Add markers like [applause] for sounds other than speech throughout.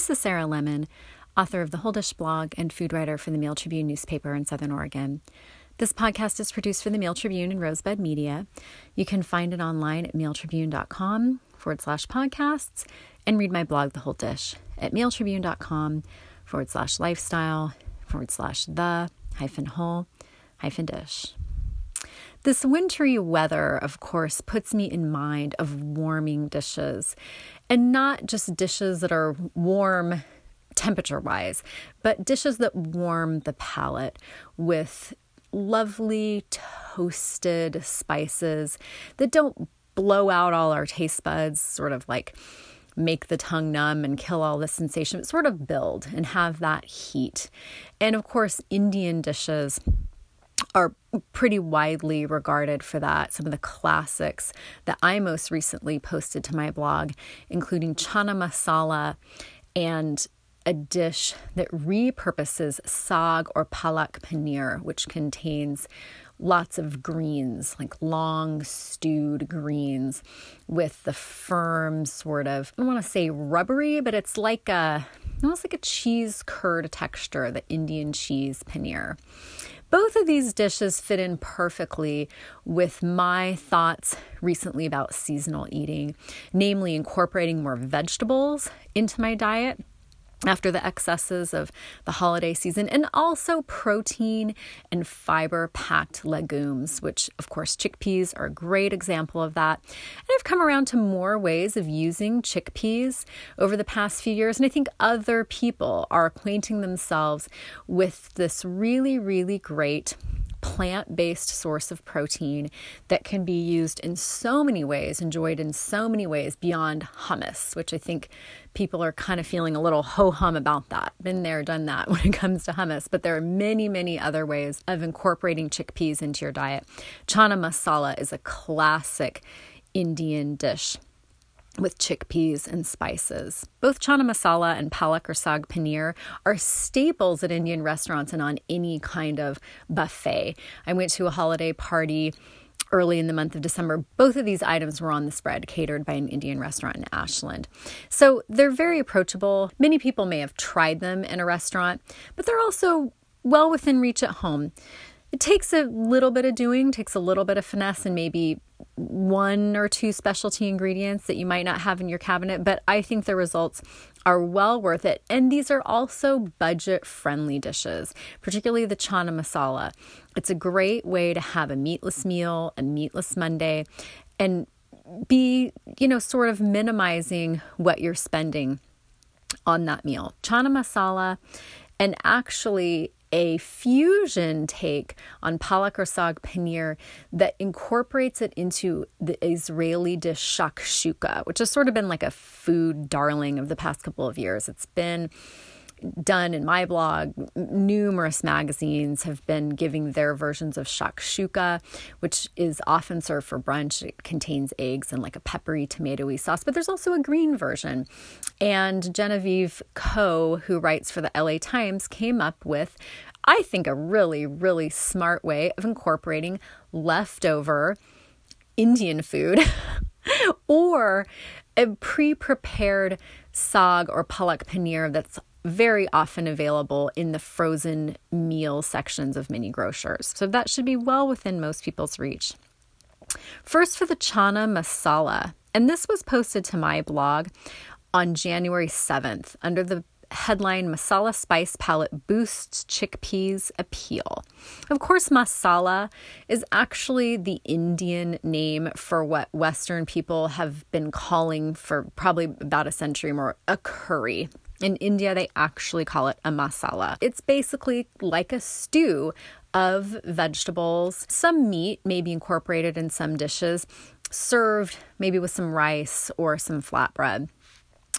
This is Sarah Lemon, author of the Whole Dish blog and food writer for the Mail Tribune newspaper in Southern Oregon. This podcast is produced for the Mail Tribune and Rosebud Media. You can find it online at mailtribune.com forward slash podcasts and read my blog, The Whole Dish, at mailtribune.com forward slash lifestyle forward slash the hyphen whole hyphen dish. This wintry weather, of course, puts me in mind of warming dishes and not just dishes that are warm temperature wise, but dishes that warm the palate with lovely toasted spices that don't blow out all our taste buds, sort of like make the tongue numb and kill all the sensation, but sort of build and have that heat. And of course, Indian dishes are pretty widely regarded for that. Some of the classics that I most recently posted to my blog, including chana masala and a dish that repurposes sag or palak paneer, which contains lots of greens, like long stewed greens with the firm sort of, I don't want to say rubbery, but it's like a almost like a cheese curd texture, the Indian cheese paneer. Both of these dishes fit in perfectly with my thoughts recently about seasonal eating, namely incorporating more vegetables into my diet after the excesses of the holiday season, and also protein and fiber packed legumes, which, of course, chickpeas are a great example of that. And I've come around to more ways of using chickpeas over the past few years, and I think other people are acquainting themselves with this really, really great plant based source of protein that can be used in so many ways, enjoyed in so many ways beyond hummus, which I think people are kind of feeling a little ho hum about that. Been there, done that [laughs] when it comes to hummus, but there are many, many other ways of incorporating chickpeas into your diet. Chana masala is a classic Indian dish with chickpeas and spices. Both chana masala and palak or saag paneer are staples at Indian restaurants and on any kind of buffet. I went to a holiday party early in the month of December. Both of these items were on the spread, catered by an Indian restaurant in Ashland. So they're very approachable. Many people may have tried them in a restaurant, but they're also well within reach at home. It takes a little bit of doing, takes a little bit of finesse, and maybe one or two specialty ingredients that you might not have in your cabinet, but I think the results are well worth it. And these are also budget friendly dishes, particularly the chana masala. It's a great way to have a meatless meal, a meatless Monday, and be, you know, sort of minimizing what you're spending on that meal. Chana masala and actually a fusion take on palak or saag paneer that incorporates it into the Israeli dish shakshuka, which has sort of been like a food darling of the past couple of years. It's been done in my blog. Numerous magazines have been giving their versions of shakshuka, which is often served for brunch. It contains eggs and like a peppery, tomatoey sauce, but there's also a green version. And Genevieve Ko, who writes for the LA Times, came up with I think a really, really smart way of incorporating leftover Indian food [laughs] or a pre prepared saag or palak paneer that's very often available in the frozen meal sections of many grocers. So that should be well within most people's reach. First, for the chana masala, and this was posted to my blog on January 7th under the headline Masala Spice Palette Boosts Chickpeas Appeal. Of course, masala is actually the Indian name for what Western people have been calling for probably about a century more a curry. In India, they actually call it a masala. It's basically like a stew of vegetables. Some meat may be incorporated in some dishes, served maybe with some rice or some flatbread.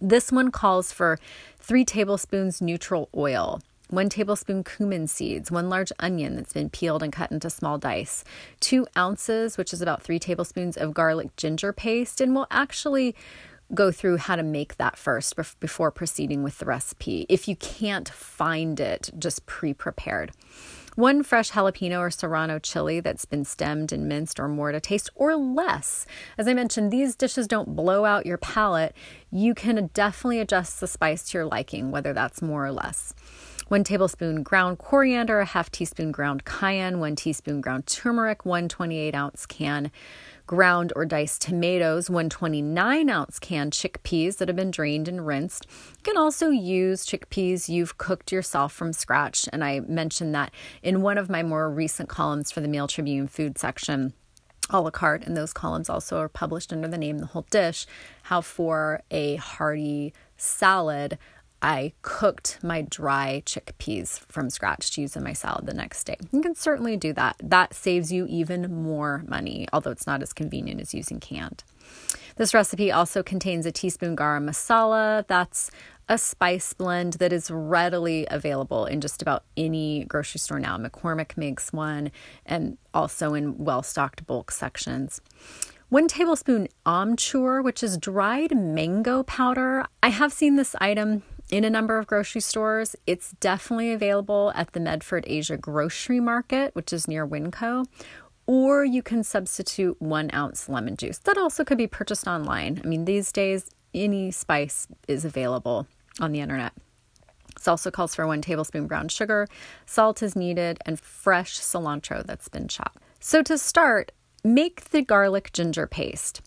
This one calls for three tablespoons neutral oil, one tablespoon cumin seeds, one large onion that's been peeled and cut into small dice, two ounces, which is about three tablespoons of garlic ginger paste, and we'll actually go through how to make that first before proceeding with the recipe if you can't find it just pre prepared. one fresh jalapeno or serrano chili that's been stemmed and minced or more to taste, or less. As I mentioned, these dishes don't blow out your palate. You can definitely adjust the spice to your liking, whether that's more or less. One tablespoon ground coriander, a half teaspoon ground cayenne, one teaspoon ground turmeric, one 28 ounce can ground or diced tomatoes, one 29 ounce can chickpeas that have been drained and rinsed. You can also use chickpeas you've cooked yourself from scratch. And I mentioned that in one of my more recent columns for the Mail Tribune food section a la carte, and those columns also are published under the name The Whole Dish. How for a hearty salad, I cooked my dry chickpeas from scratch to use in my salad the next day. You can certainly do that. That saves you even more money, although it's not as convenient as using canned. This recipe also contains a teaspoon garam masala. That's a spice blend that is readily available in just about any grocery store now. McCormick makes one and also in well stocked bulk sections. One tablespoon amchur, which is dried mango powder. I have seen this item in a number of grocery stores. It's definitely available at the Medford Asia Grocery Market, which is near Winco, or you can substitute one ounce lemon juice. That also could be purchased online. I mean, these days, any spice is available on the internet. This also calls for one tablespoon brown sugar, salt is needed, and fresh cilantro that's been chopped. So, to start, make the garlic ginger paste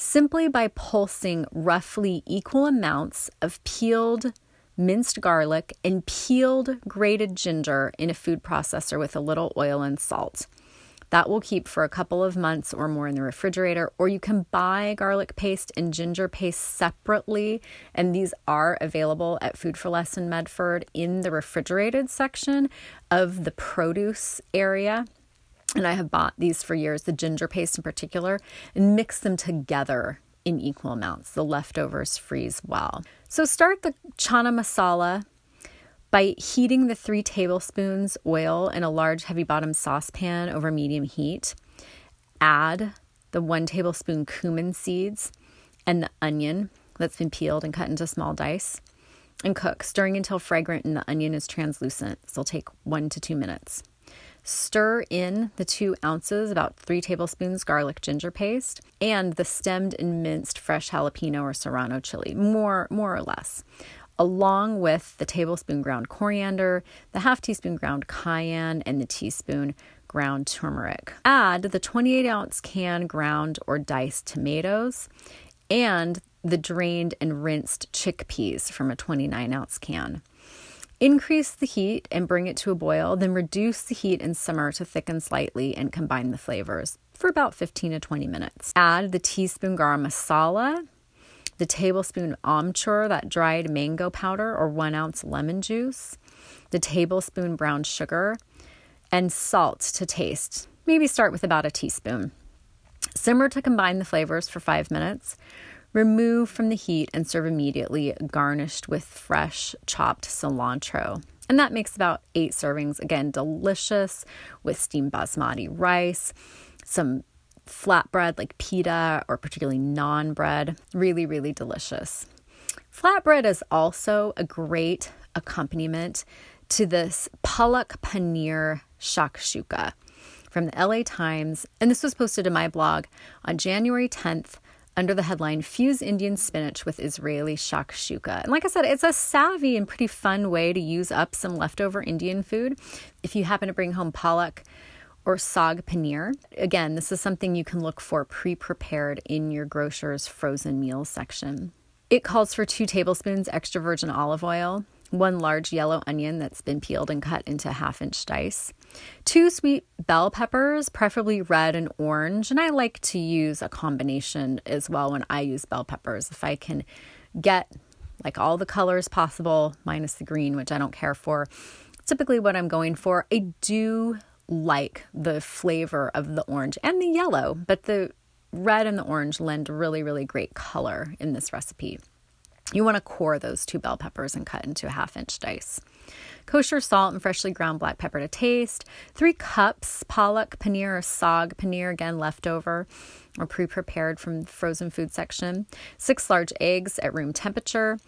simply by pulsing roughly equal amounts of peeled minced garlic and peeled grated ginger in a food processor with a little oil and salt. That will keep for a couple of months or more in the refrigerator, or you can buy garlic paste and ginger paste separately, and these are available at Food for Less in Medford in the refrigerated section of the produce area and I have bought these for years, the ginger paste in particular, and mix them together in equal amounts. The leftovers freeze well. So start the chana masala by heating the three tablespoons oil in a large heavy bottom saucepan over medium heat. Add the one tablespoon cumin seeds and the onion that's been peeled and cut into small dice and cook, stirring until fragrant and the onion is translucent. This will take one to two minutes. Stir in the two ounces, about three tablespoons garlic ginger paste, and the stemmed and minced fresh jalapeno or serrano chili, more, more or less, along with the tablespoon ground coriander, the half teaspoon ground cayenne, and the teaspoon ground turmeric. Add the 28 ounce can ground or diced tomatoes and the drained and rinsed chickpeas from a 29 ounce can. Increase the heat and bring it to a boil, then reduce the heat and simmer to thicken slightly and combine the flavors for about 15 to 20 minutes. Add the teaspoon garam masala, the tablespoon amchur, that dried mango powder or one ounce lemon juice, the tablespoon brown sugar, and salt to taste. Maybe start with about a teaspoon. Simmer to combine the flavors for five minutes. Remove from the heat and serve immediately, garnished with fresh chopped cilantro. And that makes about eight servings. Again, delicious with steamed basmati rice, some flatbread like pita or particularly naan bread. Really, really delicious. Flatbread is also a great accompaniment to this palak paneer shakshuka from the LA Times. And this was posted in my blog on January 10th under the headline Fuse Indian Spinach with Israeli Shakshuka. And like I said, it's a savvy and pretty fun way to use up some leftover Indian food. If you happen to bring home palak, or saag paneer, again, this is something you can look for pre prepared in your grocer's frozen meals section. It calls for two tablespoons extra virgin olive oil, one large yellow onion that's been peeled and cut into half inch dice, two sweet bell peppers, preferably red and orange. And I like to use a combination as well when I use bell peppers. If I can get like all the colors possible, minus the green, which I don't care for, typically what I'm going for. I do like the flavor of the orange and the yellow, but the red and the orange lend really, really great color in this recipe. You want to core those two bell peppers and cut into a half inch dice. Kosher salt and freshly ground black pepper to taste. Three cups palak paneer or saag paneer, again leftover or pre prepared from the frozen food section. Six large eggs at room temperature.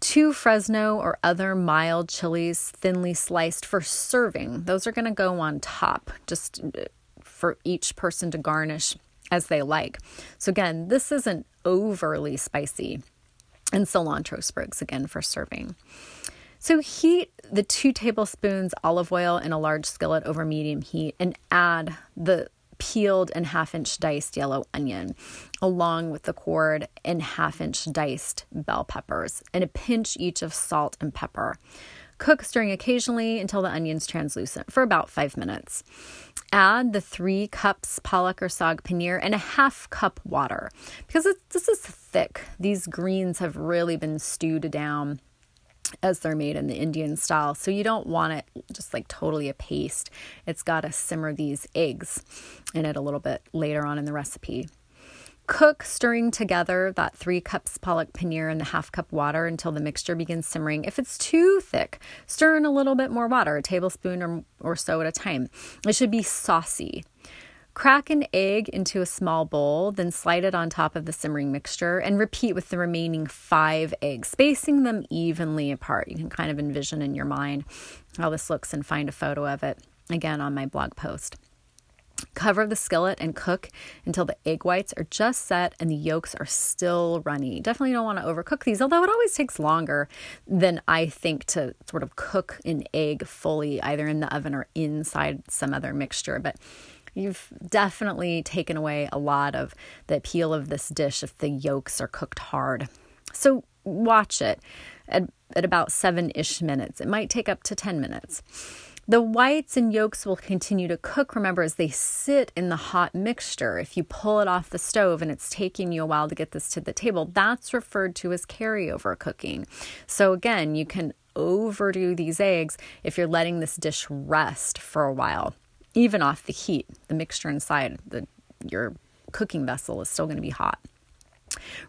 Two Fresno or other mild chilies, thinly sliced for serving. Those are going to go on top, just uh, for each person to garnish as they like. So, again, this isn't overly spicy. And cilantro sprigs again for serving. So, heat the two tablespoons olive oil in a large skillet over medium heat and add the peeled and half inch diced yellow onion, along with the cored and half inch diced bell peppers, and a pinch each of salt and pepper. Cook, stirring occasionally until the onion's translucent for about five minutes. Add the three cups palak or saag paneer and a half cup water. Because this is thick, these greens have really been stewed down as they're made in the Indian style. So you don't want it just like totally a paste. It's got to simmer these eggs in it a little bit later on in the recipe. Cook, stirring together that three cups palak paneer and the half cup water until the mixture begins simmering. If it's too thick, stir in a little bit more water, a tablespoon or, or so at a time. It should be saucy. Crack an egg into a small bowl, then slide it on top of the simmering mixture and repeat with the remaining five eggs, spacing them evenly apart. You can kind of envision in your mind how this looks and find a photo of it again on my blog post. Cover the skillet and cook until the egg whites are just set and the yolks are still runny. Definitely don't want to overcook these, although it always takes longer than I think to sort of cook an egg fully, either in the oven or inside some other mixture. But You've definitely taken away a lot of the appeal of this dish if the yolks are cooked hard. So watch it at, at about seven ish minutes. It might take up to 10 minutes. The whites and yolks will continue to cook, remember, as they sit in the hot mixture. If you pull it off the stove and it's taking you a while to get this to the table, that's referred to as carryover cooking. So, again, you can overdo these eggs if you're letting this dish rest for a while even off the heat. The mixture inside the, your cooking vessel is still going to be hot.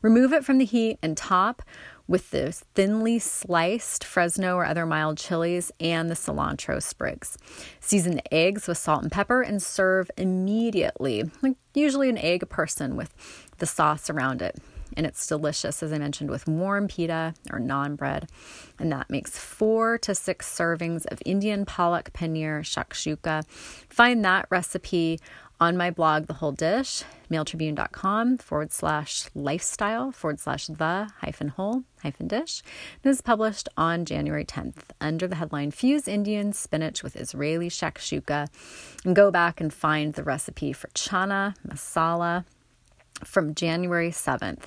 Remove it from the heat and top with the thinly sliced Fresno or other mild chilies and the cilantro sprigs. Season the eggs with salt and pepper and serve immediately, like usually an egg a person with the sauce around it and it's delicious, as I mentioned, with warm pita or naan bread. And that makes four to six servings of Indian palak paneer shakshuka. Find that recipe on my blog, The Whole Dish, mailtribune.com forward slash lifestyle forward slash the hyphen whole hyphen dish. It is published on January 10th under the headline Fuse Indian Spinach with Israeli Shakshuka. And go back and find the recipe for chana masala from January 7th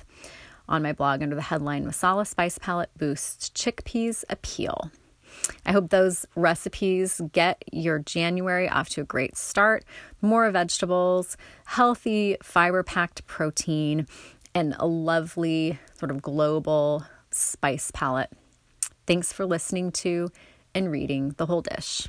on my blog under the headline Masala Spice Palette Boosts Chickpeas Appeal. I hope those recipes get your January off to a great start. More vegetables, healthy, fiber packed protein, and a lovely sort of global spice palette. Thanks for listening to and reading The Whole Dish.